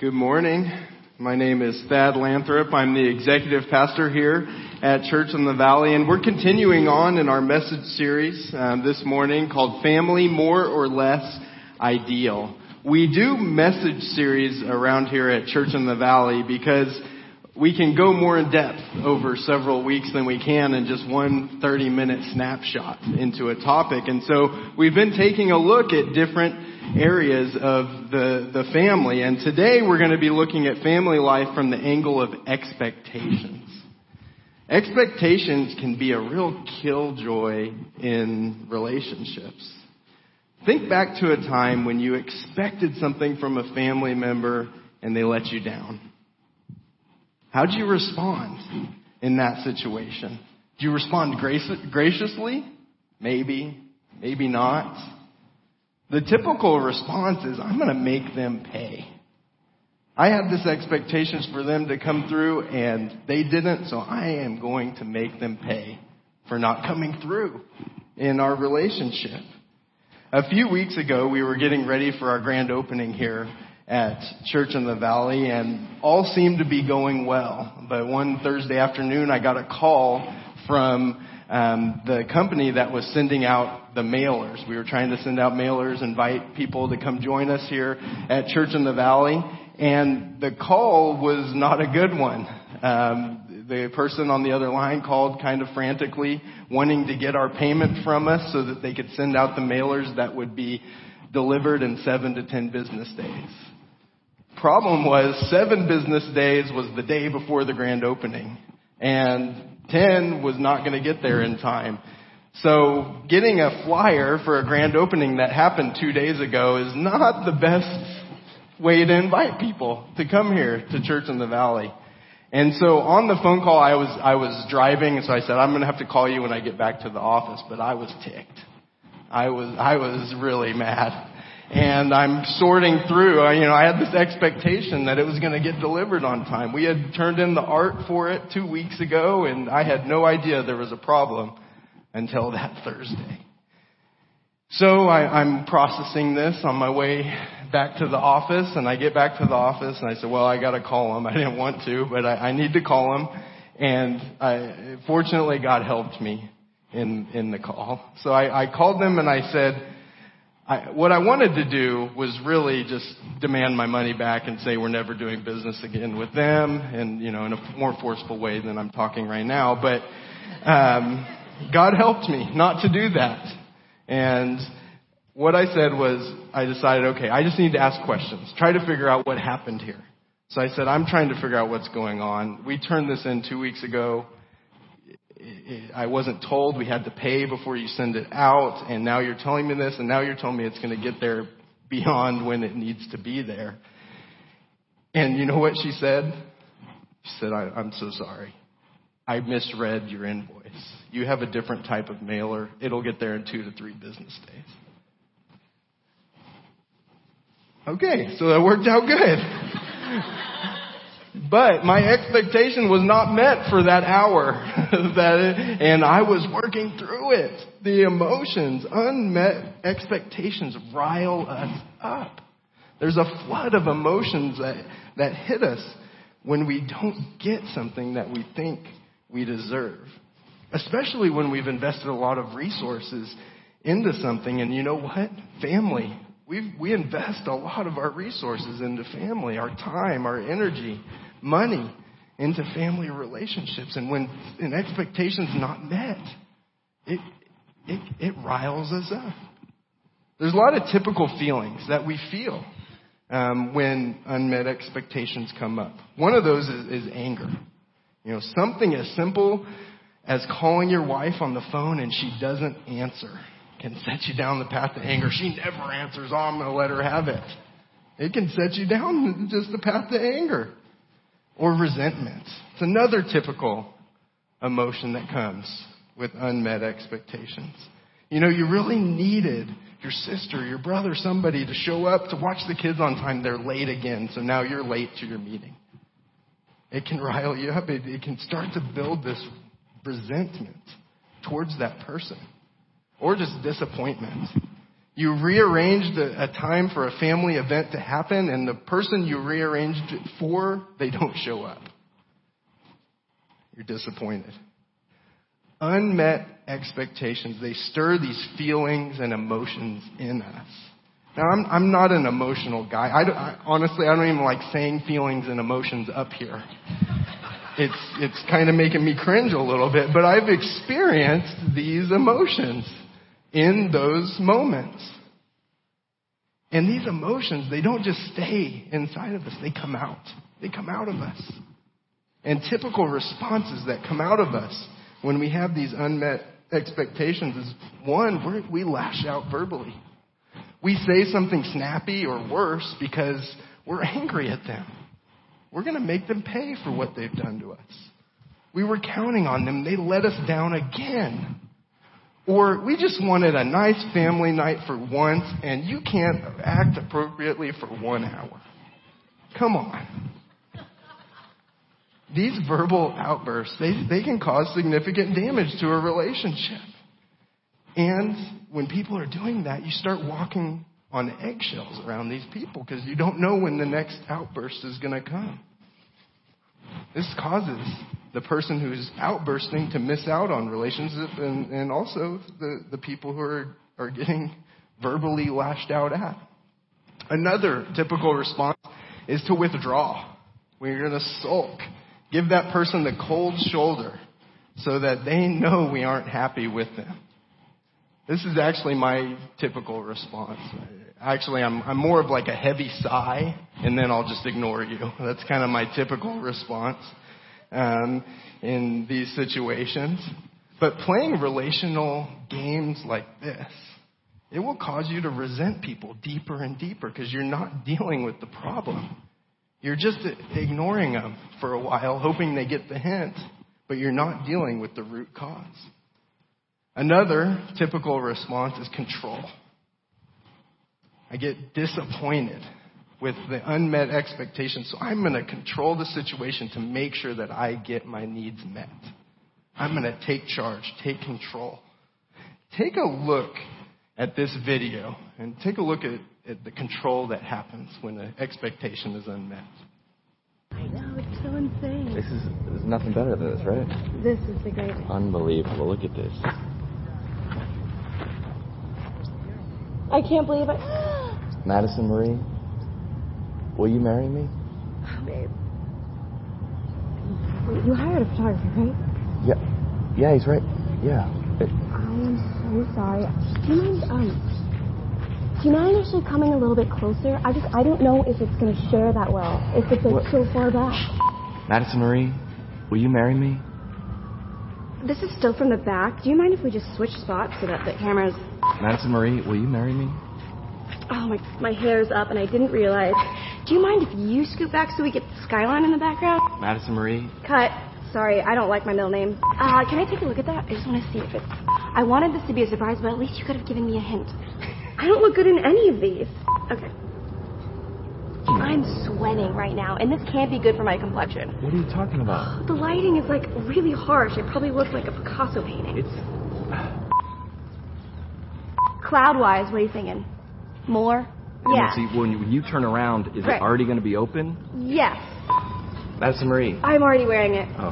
Good morning. My name is Thad Lanthrop. I'm the executive pastor here at Church in the Valley, and we're continuing on in our message series um, this morning called Family More or Less Ideal. We do message series around here at Church in the Valley because we can go more in depth over several weeks than we can in just one 30 minute snapshot into a topic. And so we've been taking a look at different areas of the, the family. And today we're going to be looking at family life from the angle of expectations. Expectations can be a real killjoy in relationships. Think back to a time when you expected something from a family member and they let you down. How'd you respond in that situation? Do you respond graciously? Maybe, maybe not. The typical response is, I'm going to make them pay. I had this expectations for them to come through and they didn't, so I am going to make them pay for not coming through in our relationship. A few weeks ago, we were getting ready for our grand opening here at Church in the Valley and all seemed to be going well. But one Thursday afternoon, I got a call from um, the company that was sending out the mailers. We were trying to send out mailers, invite people to come join us here at Church in the Valley, and the call was not a good one. Um, the person on the other line called kind of frantically, wanting to get our payment from us so that they could send out the mailers that would be delivered in seven to ten business days. Problem was, seven business days was the day before the grand opening, and 10 was not going to get there in time. So getting a flyer for a grand opening that happened two days ago is not the best way to invite people to come here to Church in the Valley. And so on the phone call, I was, I was driving, and so I said, I'm to have to call you when I get back to the office, but I was ticked. I was, I was really mad and I'm sorting through. You know, I had this expectation that it was to get delivered on time. We had turned in the art for it two weeks ago, and I had no idea there was a problem until that Thursday. So I, I'm processing this on my way back to the office, and I get back to the office, and I said, "Well, I got to call him. I didn't want to, but I, I need to call him." And I, fortunately, God helped me in in the call. So I, I called them and I said I, what I wanted to do was really just demand my money back and say we're never doing business again with them, and you know, in a more forceful way than I'm talking right now. But um, God helped me not to do that, and what I said was, I decided, okay, I just need to ask questions, try to figure out what happened here. So I said, I'm trying to figure out what's going on. We turned this in two weeks ago. I wasn't told we had to pay before you send it out, and now you're telling me this, and now you're telling me it's going to get there beyond when it needs to be there. And you know what she said? She said, I, I'm so sorry. I misread your invoice. You have a different type of mailer. It'll get there in two to three business days. Okay, so that worked out good. But my expectation was not met for that hour. that, and I was working through it. The emotions, unmet expectations rile us up. There's a flood of emotions that, that hit us when we don't get something that we think we deserve. Especially when we've invested a lot of resources into something. And you know what? Family. we we invest a lot of our resources into family, our time, our energy money into family relationships. And when an expectation's not met, it, it, it riles us up. There's a lot of typical feelings that we feel um, when unmet expectations come up. One of those is, is anger. You know, something as simple as calling your wife on the phone and she doesn't answer can set you down the path to anger. She never answers. Oh, I'm going to let her have it. It can set you down just the path to anger or resentment. It's another typical emotion that comes with unmet expectations. You know, you really needed your sister, your brother, somebody to show up to watch the kids on time. They're late again, so now you're late to your meeting. It can rile you up. It, it can start to build this resentment towards that person or just disappointment. You rearranged a, a time for a family event to happen, and the person you rearranged it for, they don't show up. You're disappointed. Unmet expectations, they stir these feelings and emotions in us. Now, I'm, I'm not an emotional guy. I, I, honestly, I don't even like saying feelings and emotions up here. It's, it's kind of making me cringe a little bit, but I've experienced these emotions in those moments. And these emotions, they don't just stay inside of us, they come out. They come out of us. And typical responses that come out of us when we have these unmet expectations is one, we lash out verbally. We say something snappy or worse because we're angry at them. We're going to make them pay for what they've done to us. We were counting on them. They let us down again. Or we just wanted a nice family night for once and you can't act appropriately for one hour. Come on. These verbal outbursts, they, they can cause significant damage to a relationship. And when people are doing that, you start walking on eggshells around these people because you don't know when the next outburst is going to come. This causes the person who's outbursting to miss out on relationships and, and also the, the people who are, are getting verbally lashed out at. Another typical response is to withdraw. You're going to sulk, give that person the cold shoulder so that they know we aren't happy with them. This is actually my typical response. Actually, I'm, I'm more of like a heavy sigh, and then I'll just ignore you. That's kind of my typical response um, in these situations. But playing relational games like this, it will cause you to resent people deeper and deeper because you're not dealing with the problem. You're just ignoring them for a while, hoping they get the hint, but you're not dealing with the root cause. Another typical response is control. I get disappointed with the unmet expectations, so I'm going to control the situation to make sure that I get my needs met. I'm going to take charge, take control. Take a look at this video and take a look at, at the control that happens when an expectation is unmet. I know, it's so insane. This is there's nothing better than this, right? This is the greatest. Unbelievable. Look at this. I can't believe it. Madison Marie, will you marry me? Oh, babe. Wait, you hired a photographer, right? Yeah. Yeah, he's right. Yeah. It, I am so sorry. Do you mind, um, do you mind actually coming a little bit closer? I just, I don't know if it's going to share that well. If it's like What? so far back. Madison Marie, will you marry me? This is still from the back. Do you mind if we just switch spots so that the camera's, Madison Marie, will you marry me? oh, my, my hair's up and I didn't realize. Do you mind if you scoot back so we get the skyline in the background? Madison Marie, Cut. Sorry, I don't like my middle name. Uh, can I take a look at that? I just want to see if it's. I wanted this to be a surprise, but at least you could have given me a hint. I don't look good in any of these. Okay. I'm sweating right now, and this can't be good for my complexion. what are you talking about? The lighting is like really harsh. It probably looks like a Picasso painting. It's Cloud-wise, what are you thinking? More? Yeah. See, when you, when you turn around, is Right. it already going to be open? Yes. Madison Marie. I'm already wearing it. Oh.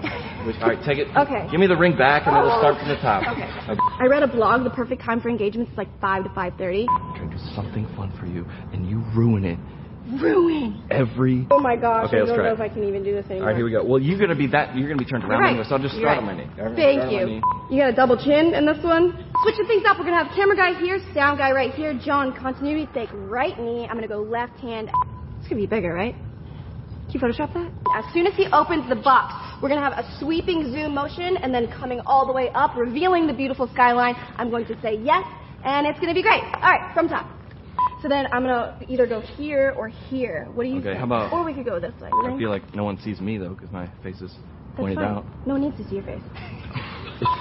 All right, take it. Okay. Give me the ring back, and then we'll start from the top. Okay. I read a blog. The perfect time for engagements is like five to five thirty. I'm trying to do something fun for you, and you ruin it Ruin. every. Oh my gosh! Okay, I don't know it. if I can even do this anymore. All right, here we go. Well, you're going to be that. You're going to be turned around Right. anyway, so I'll just start right. on my knee. Thank you. knee. You got a double chin in this one. Switching things up, we're gonna have camera guy here, sound guy right here, John continuity take right knee. I'm gonna go left hand. It's gonna be bigger, right? Can you Photoshop that? As soon as he opens the box, we're gonna have a sweeping zoom motion and then coming all the way up, revealing the beautiful skyline. I'm going to say yes, and it's gonna be great. All right, from top. So then I'm gonna either go here or here. What do you Okay, think? how about- Or we could go this way. I feel like no one sees me though, because my face is That's pointed fine. out. No one needs to see your face.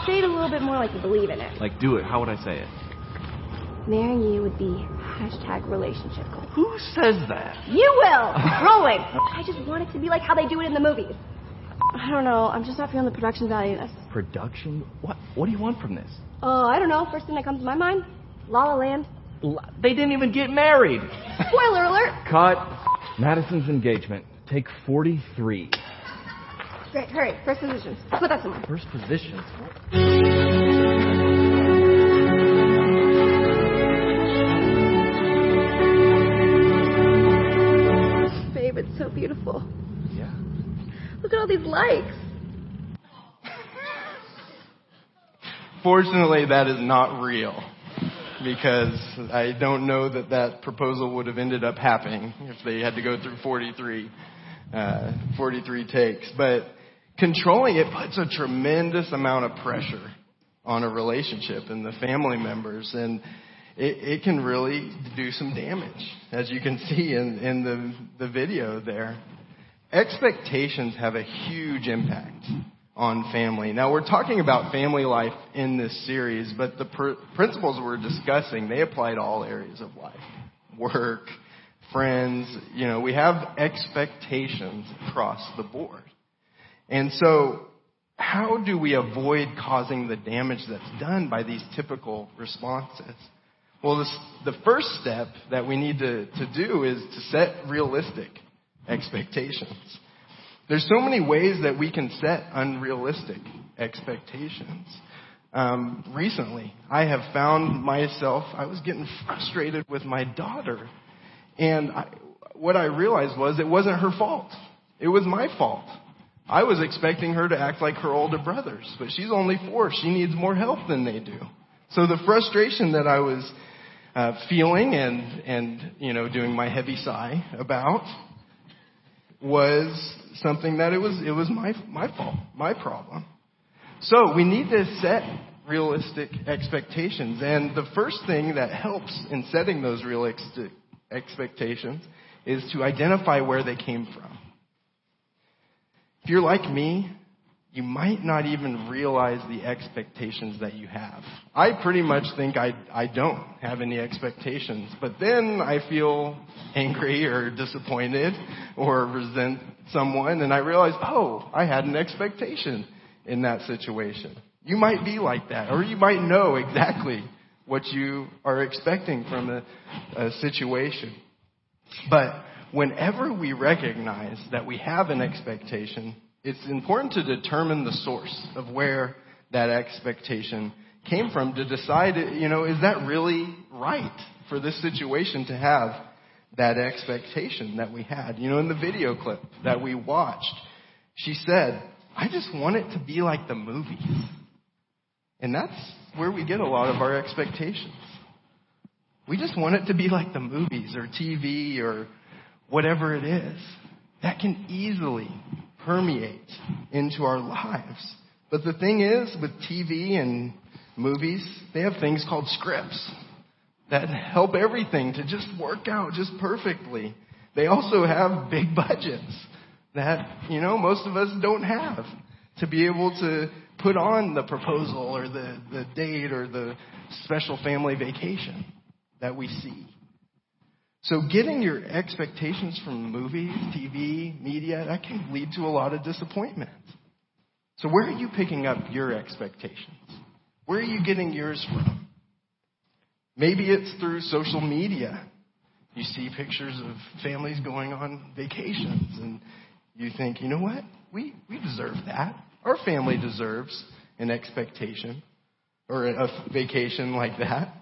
Say it a little bit more like you believe in it. Like, do it. How would I say it? Marrying you would be hashtag relationship goals. Who says that? You will! Rolling! I just want it to be like how they do it in the movies. I don't know. I'm just not feeling the production value of this. Production? What? What do you want from this? Oh, I don't know. First thing that comes to my mind La La Land. They didn't even get married. Spoiler alert. Cut. Madison's engagement. Take 43. Great, hurry. First positions. Put that somewhere. First positions? Babe, it's so beautiful. Yeah. Look at all these likes. Fortunately, that is not real because I don't know that that proposal would have ended up happening if they had to go through 43, uh, 43 takes. But controlling it puts a tremendous amount of pressure on a relationship and the family members and it, it can really do some damage, as you can see in, in the, the video there. Expectations have a huge impact on family. Now we're talking about family life in this series, but the pr- principles we're discussing, they apply to all areas of life. Work, friends, you know, we have expectations across the board. And so, how do we avoid causing the damage that's done by these typical responses? Well, this, the first step that we need to, to do is to set realistic expectations. There's so many ways that we can set unrealistic expectations. Um, recently, I have found myself, I was getting frustrated with my daughter. And I, what I realized was it wasn't her fault. It was my fault. I was expecting her to act like her older brothers, but she's only four. She needs more help than they do. So the frustration that I was uh, feeling and and you know doing my heavy sigh about was something that it was it was my my fault, my problem. So we need to set realistic expectations, and the first thing that helps in setting those realistic expectations is to identify where they came from. If you're like me, you might not even realize the expectations that you have. I pretty much think I, I don't have any expectations, but then I feel angry or disappointed or resent someone and I realize, oh, I had an expectation in that situation. You might be like that, or you might know exactly what you are expecting from a, a situation. But whenever we recognize that we have an expectation, it's important to determine the source of where that expectation came from to decide, you know, is that really right for this situation to have that expectation that we had? You know, in the video clip that we watched, she said, I just want it to be like the movies. And that's where we get a lot of our expectations. We just want it to be like the movies or TV or whatever it is. That can easily permeate into our lives. But the thing is, with TV and movies, they have things called scripts that help everything to just work out just perfectly. They also have big budgets that, you know, most of us don't have to be able to put on the proposal or the, the date or the special family vacation that we see. So getting your expectations from movies, TV, media, that can lead to a lot of disappointment. So where are you picking up your expectations? Where are you getting yours from? Maybe it's through social media. You see pictures of families going on vacations and you think, you know what? We, we deserve that. Our family deserves an expectation or a vacation like that.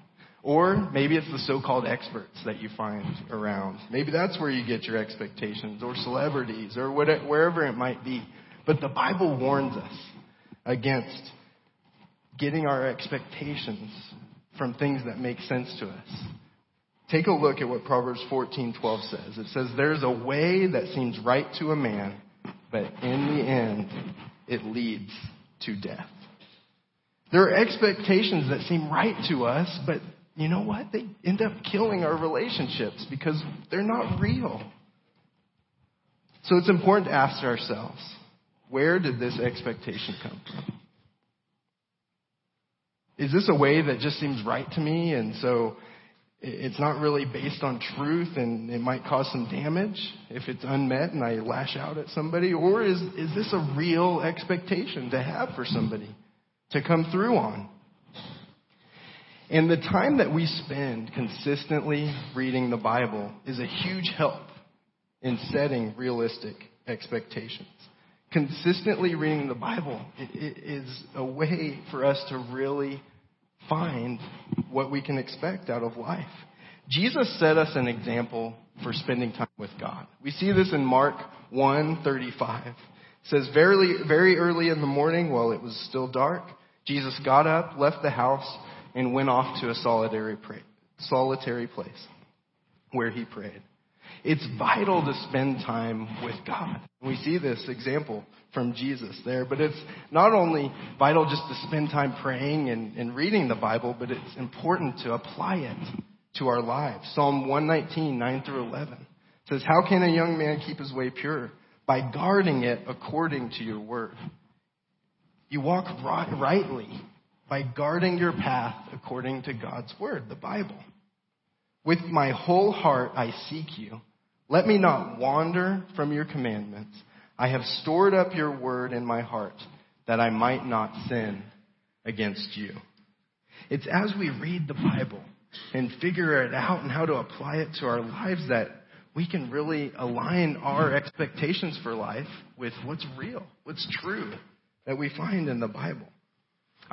Or maybe it's the so-called experts that you find around. Maybe that's where you get your expectations, or celebrities, or whatever, wherever it might be. But the Bible warns us against getting our expectations from things that make sense to us. Take a look at what Proverbs 14:12 says. It says, "There's a way that seems right to a man, but in the end, it leads to death." There are expectations that seem right to us, but you know what? They end up killing our relationships because they're not real. So it's important to ask ourselves, where did this expectation come from? Is this a way that just seems right to me and so it's not really based on truth and it might cause some damage if it's unmet and I lash out at somebody? Or is, is this a real expectation to have for somebody to come through on? And the time that we spend consistently reading the Bible is a huge help in setting realistic expectations. Consistently reading the Bible is a way for us to really find what we can expect out of life. Jesus set us an example for spending time with God. We see this in Mark 1:35. It says very very early in the morning while it was still dark, Jesus got up, left the house, and went off to a solitary solitary place where he prayed. It's vital to spend time with God. We see this example from Jesus there, but it's not only vital just to spend time praying and, and reading the Bible, but it's important to apply it to our lives. Psalm 119, 9 through 11 says, How can a young man keep his way pure? By guarding it according to your word. You walk rightly by guarding your path according to God's word, the Bible. With my whole heart I seek you. Let me not wander from your commandments. I have stored up your word in my heart that I might not sin against you. It's as we read the Bible and figure it out and how to apply it to our lives that we can really align our expectations for life with what's real, what's true that we find in the Bible.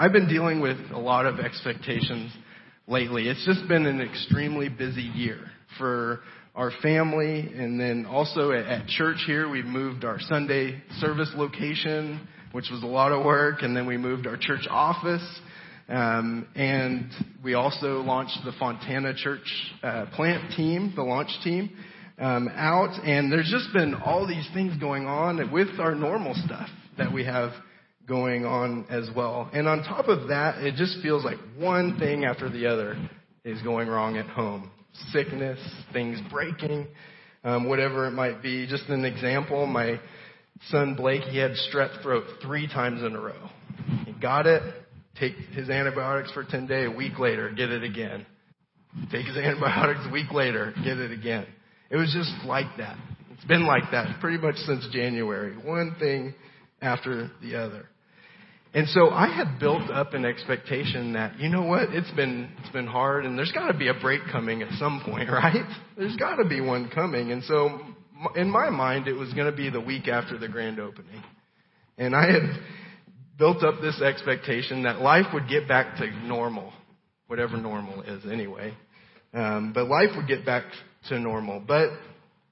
I've been dealing with a lot of expectations lately. It's just been an extremely busy year for our family and then also at, church here we've moved our Sunday service location, which was a lot of work, and then we moved our church office. Um, and we also launched the Fontana Church uh, plant team, the launch team, um, out. And there's just been all these things going on with our normal stuff that we have going on as well. And on top of that, it just feels like one thing after the other is going wrong at home sickness, things breaking, um, whatever it might be. Just an example, my son Blake, he had strep throat three times in a row. He got it, take his antibiotics for 10 days, a week later, get it again. Take his antibiotics a week later, get it again. It was just like that. It's been like that pretty much since January. One thing after the other. And so I had built up an expectation that, you know what, it's been, it's been hard and there's gotta be a break coming at some point, right? There's gotta be one coming. And so in my mind, it was gonna be the week after the grand opening. And I had built up this expectation that life would get back to normal, whatever normal is anyway. Um, but life would get back to normal, but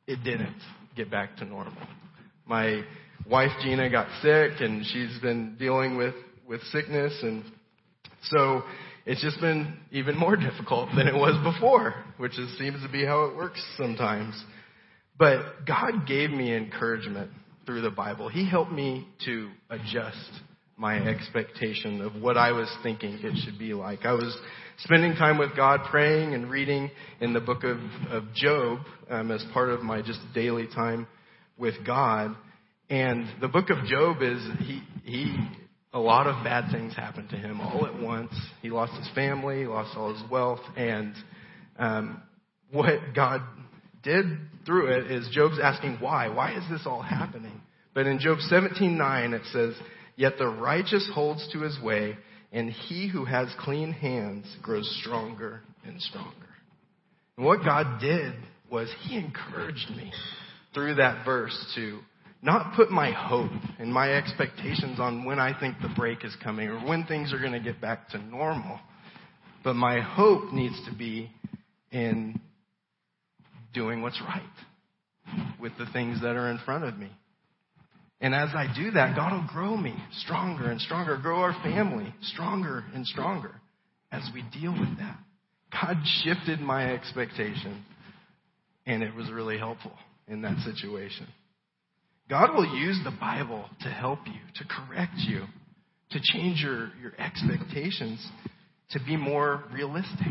it didn't get back to normal. My wife Gina got sick and she's been dealing with, with sickness and so it's just been even more difficult than it was before, which is, seems to be how it works sometimes. But God gave me encouragement through the Bible. He helped me to adjust my expectation of what I was thinking it should be like. I was spending time with God, praying and reading in the book of, of Job um, as part of my just daily time with God. And the book of Job is he he a lot of bad things happened to him all at once. He lost his family, lost all his wealth, and um, what God did through it is Job's asking why. Why is this all happening? But in Job 17:9 it says, "Yet the righteous holds to his way, and he who has clean hands grows stronger and stronger." And what God did was He encouraged me through that verse to not put my hope and my expectations on when I think the break is coming or when things are going to get back to normal. But my hope needs to be in doing what's right with the things that are in front of me. And as I do that, God will grow me stronger and stronger, grow our family stronger and stronger as we deal with that. God shifted my expectation, and it was really helpful in that situation. God will use the Bible to help you, to correct you, to change your, your expectations to be more realistic.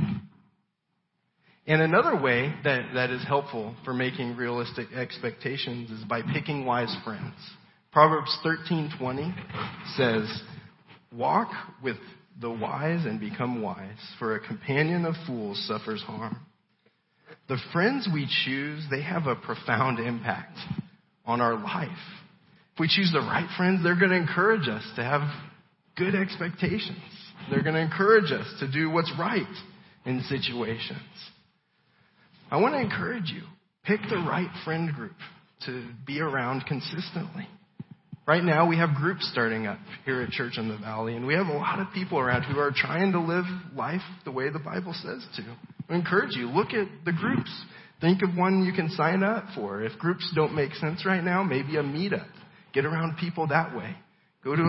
And another way that, that is helpful for making realistic expectations is by picking wise friends. Proverbs 13:20 says, "Walk with the wise and become wise, for a companion of fools suffers harm." The friends we choose, they have a profound impact on our life. If we choose the right friends, they're going to encourage us to have good expectations. They're going to encourage us to do what's right in situations. I want to encourage you pick the right friend group to be around consistently. Right now, we have groups starting up here at Church in the Valley, and we have a lot of people around who are trying to live life the way the Bible says to. I encourage you, look at the groups. Think of one you can sign up for. If groups don't make sense right now, maybe a meetup. Get around people that way. Go to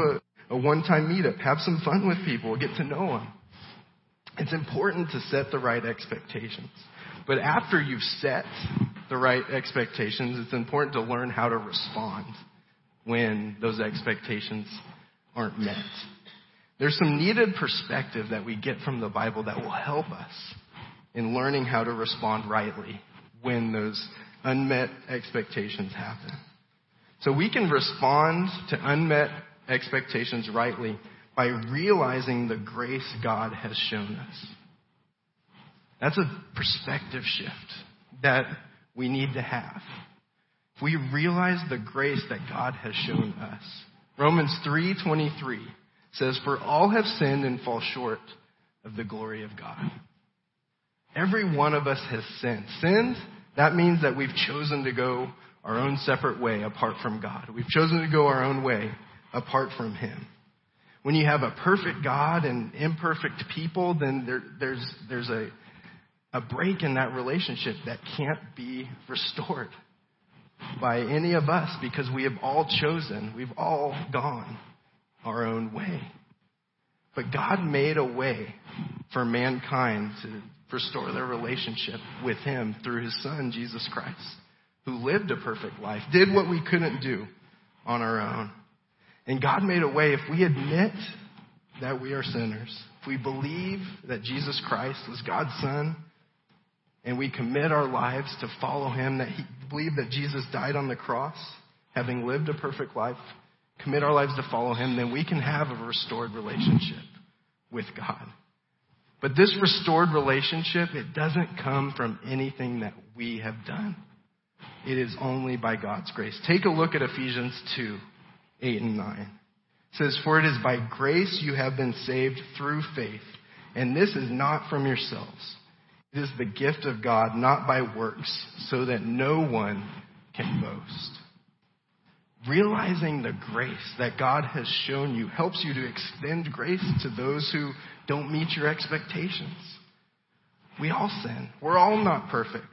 a, a one-time meetup. Have some fun with people. Get to know them. It's important to set the right expectations. But after you've set the right expectations, it's important to learn how to respond when those expectations aren't met. There's some needed perspective that we get from the Bible that will help us in learning how to respond rightly when those unmet expectations happen. So we can respond to unmet expectations rightly by realizing the grace God has shown us. That's a perspective shift that we need to have we realize the grace that God has shown us. Romans 3:23 says for all have sinned and fall short of the glory of God. Every one of us has sinned. Sinned, that means that we've chosen to go our own separate way apart from God. We've chosen to go our own way apart from Him. When you have a perfect God and imperfect people, then there, there's, there's a, a break in that relationship that can't be restored by any of us because we have all chosen, we've all gone our own way. But God made a way for mankind to restore their relationship with Him through His Son, Jesus Christ, who lived a perfect life, did what we couldn't do on our own. And God made a way if we admit that we are sinners, if we believe that Jesus Christ was God's Son, and we commit our lives to follow Him, that He believe that Jesus died on the cross, having lived a perfect life, commit our lives to follow Him, then we can have a restored relationship with God. But this restored relationship, it doesn't come from anything that we have done. It is only by God's grace. Take a look at Ephesians 2, 8 and 9. It says, For it is by grace you have been saved through faith, and this is not from yourselves. It is the gift of God, not by works, so that no one can boast. Realizing the grace that God has shown you helps you to extend grace to those who don't meet your expectations. We all sin. We're all not perfect.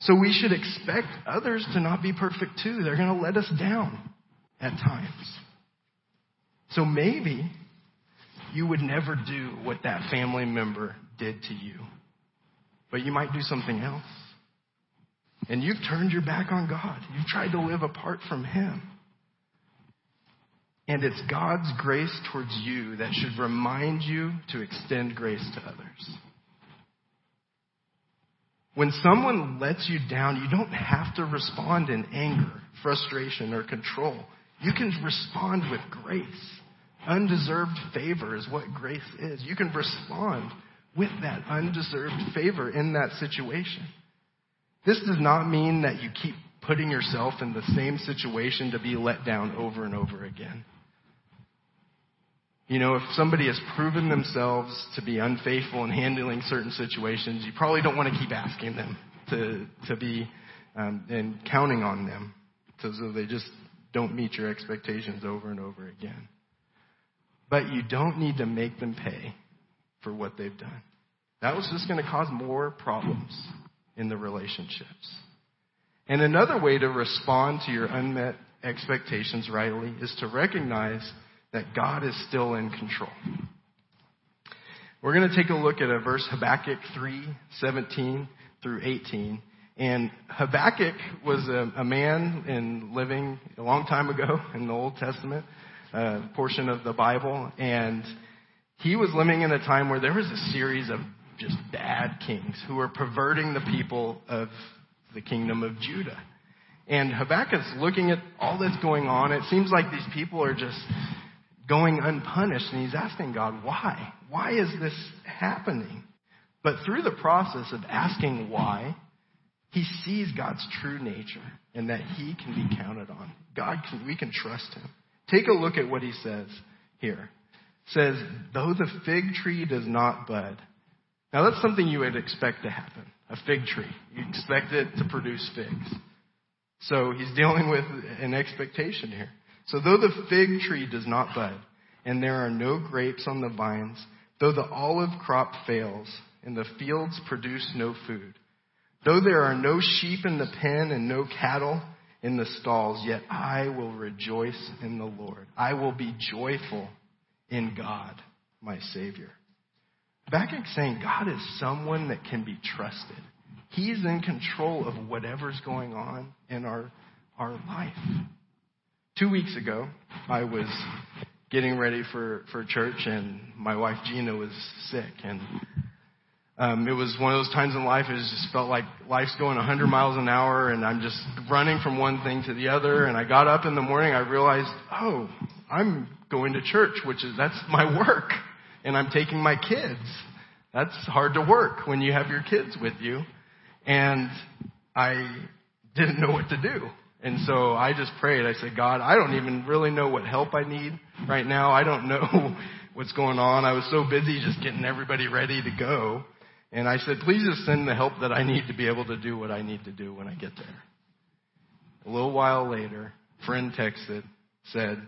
So we should expect others to not be perfect too. They're going to let us down at times. So maybe you would never do what that family member did to you but you might do something else. And you've turned your back on God. You've tried to live apart from Him. And it's God's grace towards you that should remind you to extend grace to others. When someone lets you down, you don't have to respond in anger, frustration, or control. You can respond with grace. Undeserved favor is what grace is. You can respond with that undeserved favor in that situation. This does not mean that you keep putting yourself in the same situation to be let down over and over again. You know, if somebody has proven themselves to be unfaithful in handling certain situations, you probably don't want to keep asking them to, to be um, and counting on them so, so they just don't meet your expectations over and over again. But you don't need to make them pay for what they've done. That was just going to cause more problems in the relationships. And another way to respond to your unmet expectations rightly is to recognize that God is still in control. We're going to take a look at a verse Habakkuk 3, 17 through 18. And Habakkuk was a, a man in living a long time ago in the Old Testament uh, portion of the Bible. And he was living in a time where there was a series of just bad kings who are perverting the people of the kingdom of Judah. And Habakkuk's looking at all that's going on. It seems like these people are just going unpunished, and he's asking God, why? Why is this happening? But through the process of asking why, he sees God's true nature and that he can be counted on. God can, we can trust him. Take a look at what he says here says, Though the fig tree does not bud, Now, that's something you would expect to happen a fig tree. You expect it to produce figs. So he's dealing with an expectation here. So though the fig tree does not bud, and there are no grapes on the vines, though the olive crop fails, and the fields produce no food, though there are no sheep in the pen and no cattle in the stalls, yet I will rejoice in the Lord. I will be joyful in God, my Savior. Habakkuk's saying God is someone that can be trusted. He's in control of whatever's going on in our, our life. Two weeks ago, I was getting ready for, for church and my wife Gina was sick and um, it was one of those times in life it just felt like life's going 100 miles an hour and I'm just running from one thing to the other and I got up in the morning I realized oh I'm going to church which is that's my work and I'm taking my kids that's hard to work when you have your kids with you and I didn't know what to do and so I just prayed. I said, God, I don't even really know what help I need right now. I don't know what's going on. I was so busy just getting everybody ready to go. And I said, please just send the help that I need to be able to do what I need to do when I get there. A little while later, friend texted, said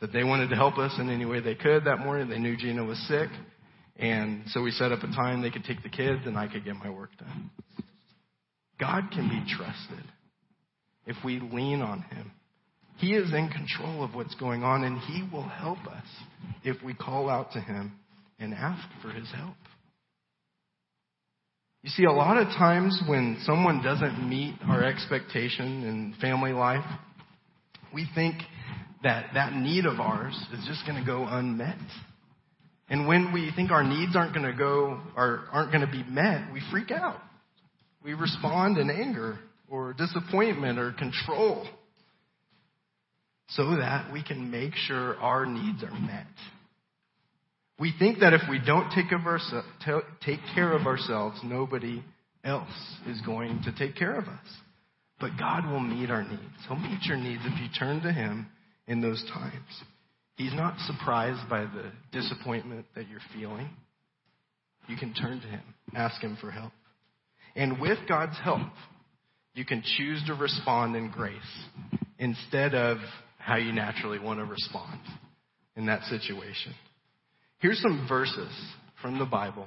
that they wanted to help us in any way they could that morning. They knew Gina was sick. And so we set up a time they could take the kids and I could get my work done. God can be trusted if we lean on Him. He is in control of what's going on, and He will help us if we call out to Him and ask for His help. You see, a lot of times when someone doesn't meet our expectation in family life, we think that that need of ours is just going to go unmet. And when we think our needs aren't going to go or aren't going to be met, we freak out. We respond in anger or disappointment or control so that we can make sure our needs are met. We think that if we don't take, our, take care of ourselves, nobody else is going to take care of us. But God will meet our needs. He'll meet your needs if you turn to Him in those times. He's not surprised by the disappointment that you're feeling. You can turn to Him, ask Him for help. And with God's help, you can choose to respond in grace instead of how you naturally want to respond in that situation. Here's some verses from the Bible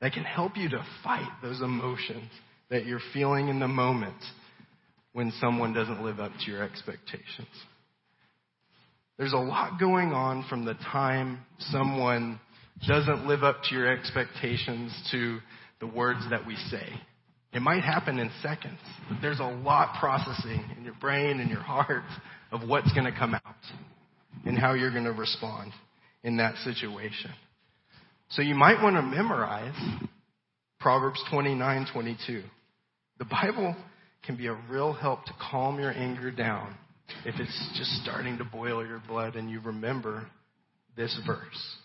that can help you to fight those emotions that you're feeling in the moment when someone doesn't live up to your expectations. There's a lot going on from the time someone doesn't live up to your expectations to the words that we say. It might happen in seconds, but there's a lot processing in your brain and your heart of what's going to come out and how you're going to respond in that situation. So you might want to memorize Proverbs 29:22. The Bible can be a real help to calm your anger down if it's just starting to boil your blood and you remember this verse.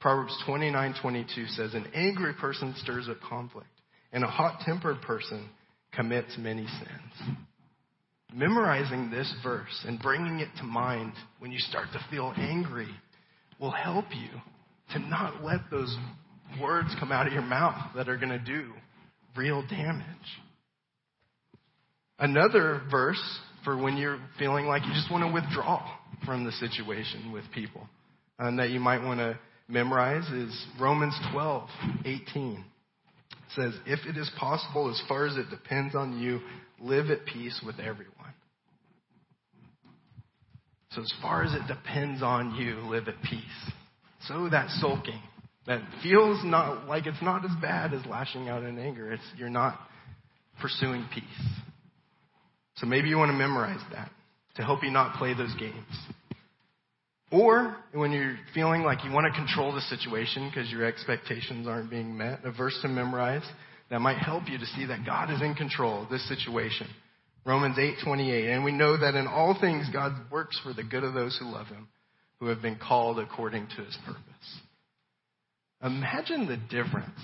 Proverbs 29:22 says an angry person stirs up conflict and a hot tempered person commits many sins. Memorizing this verse and bringing it to mind when you start to feel angry will help you to not let those words come out of your mouth that are going to do real damage. Another verse for when you're feeling like you just want to withdraw from the situation with people and that you might want to memorize is Romans 12, 18 says, If it is possible, as far as it depends on you, live at peace with everyone. So, as far as it depends on you, live at peace. So, that sulking that feels not like it's not as bad as lashing out in anger, it's you're not pursuing peace. So, maybe you want to memorize that to help you not play those games. Or when you're feeling like you want to control the situation because your expectations aren't being met, a verse to memorize that might help you to see that God is in control of this situation. Romans 8:28, and we know that in all things God works for the good of those who love him, who have been called according to his purpose. Imagine the difference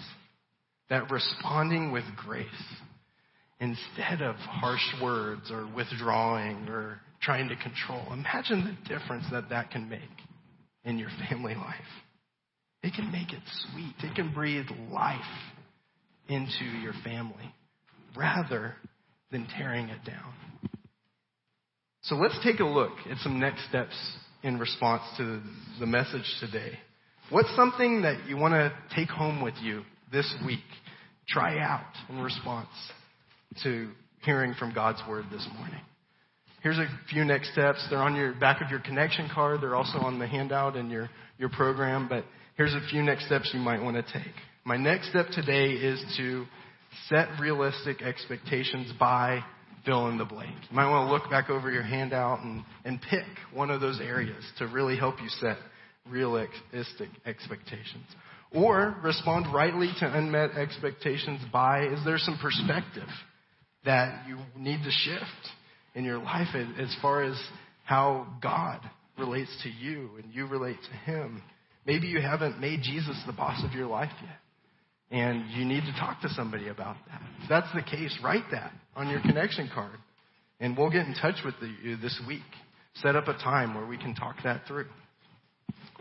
that responding with grace instead of harsh words or withdrawing or trying to control. Imagine the difference that that can make in your family life. It can make it sweet. It can breathe life into your family rather than tearing it down. So let's take a look at some next steps in response to the message today. What's something that you want to take home with you this week? Try out in response to hearing from God's word this morning. Here's a few next steps. They're on your back of your connection card. They're also on the handout in your, your program, but here's a few next steps you might want to take. My next step today is to set realistic expectations by fill in the blank. You might want to look back over your handout and, and pick one of those areas to really help you set realistic expectations. Or respond rightly to unmet expectations by is there some perspective that you need to shift in your life as far as how God relates to you and you relate to Him? Maybe you haven't made Jesus the boss of your life yet. And you need to talk to somebody about that. If that's the case, write that on your connection card. And we'll get in touch with you this week. Set up a time where we can talk that through.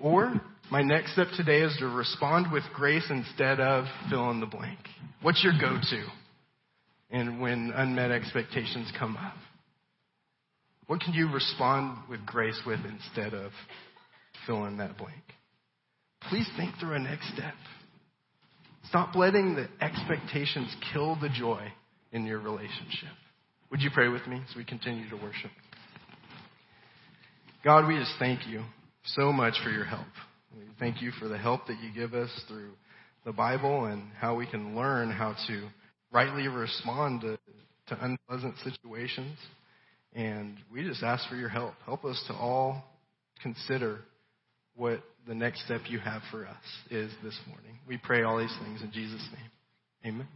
Or my next step today is to respond with grace instead of fill in the blank. What's your go to? And when unmet expectations come up, what can you respond with grace with instead of fill in that blank? Please think through a next step. Stop letting the expectations kill the joy in your relationship. Would you pray with me as we continue to worship? God, we just thank you so much for your help. We thank you for the help that you give us through the Bible and how we can learn how to rightly respond to, to unpleasant situations. And we just ask for your help. Help us to all consider what the next step you have for us is this morning. We pray all these things in Jesus' name. Amen.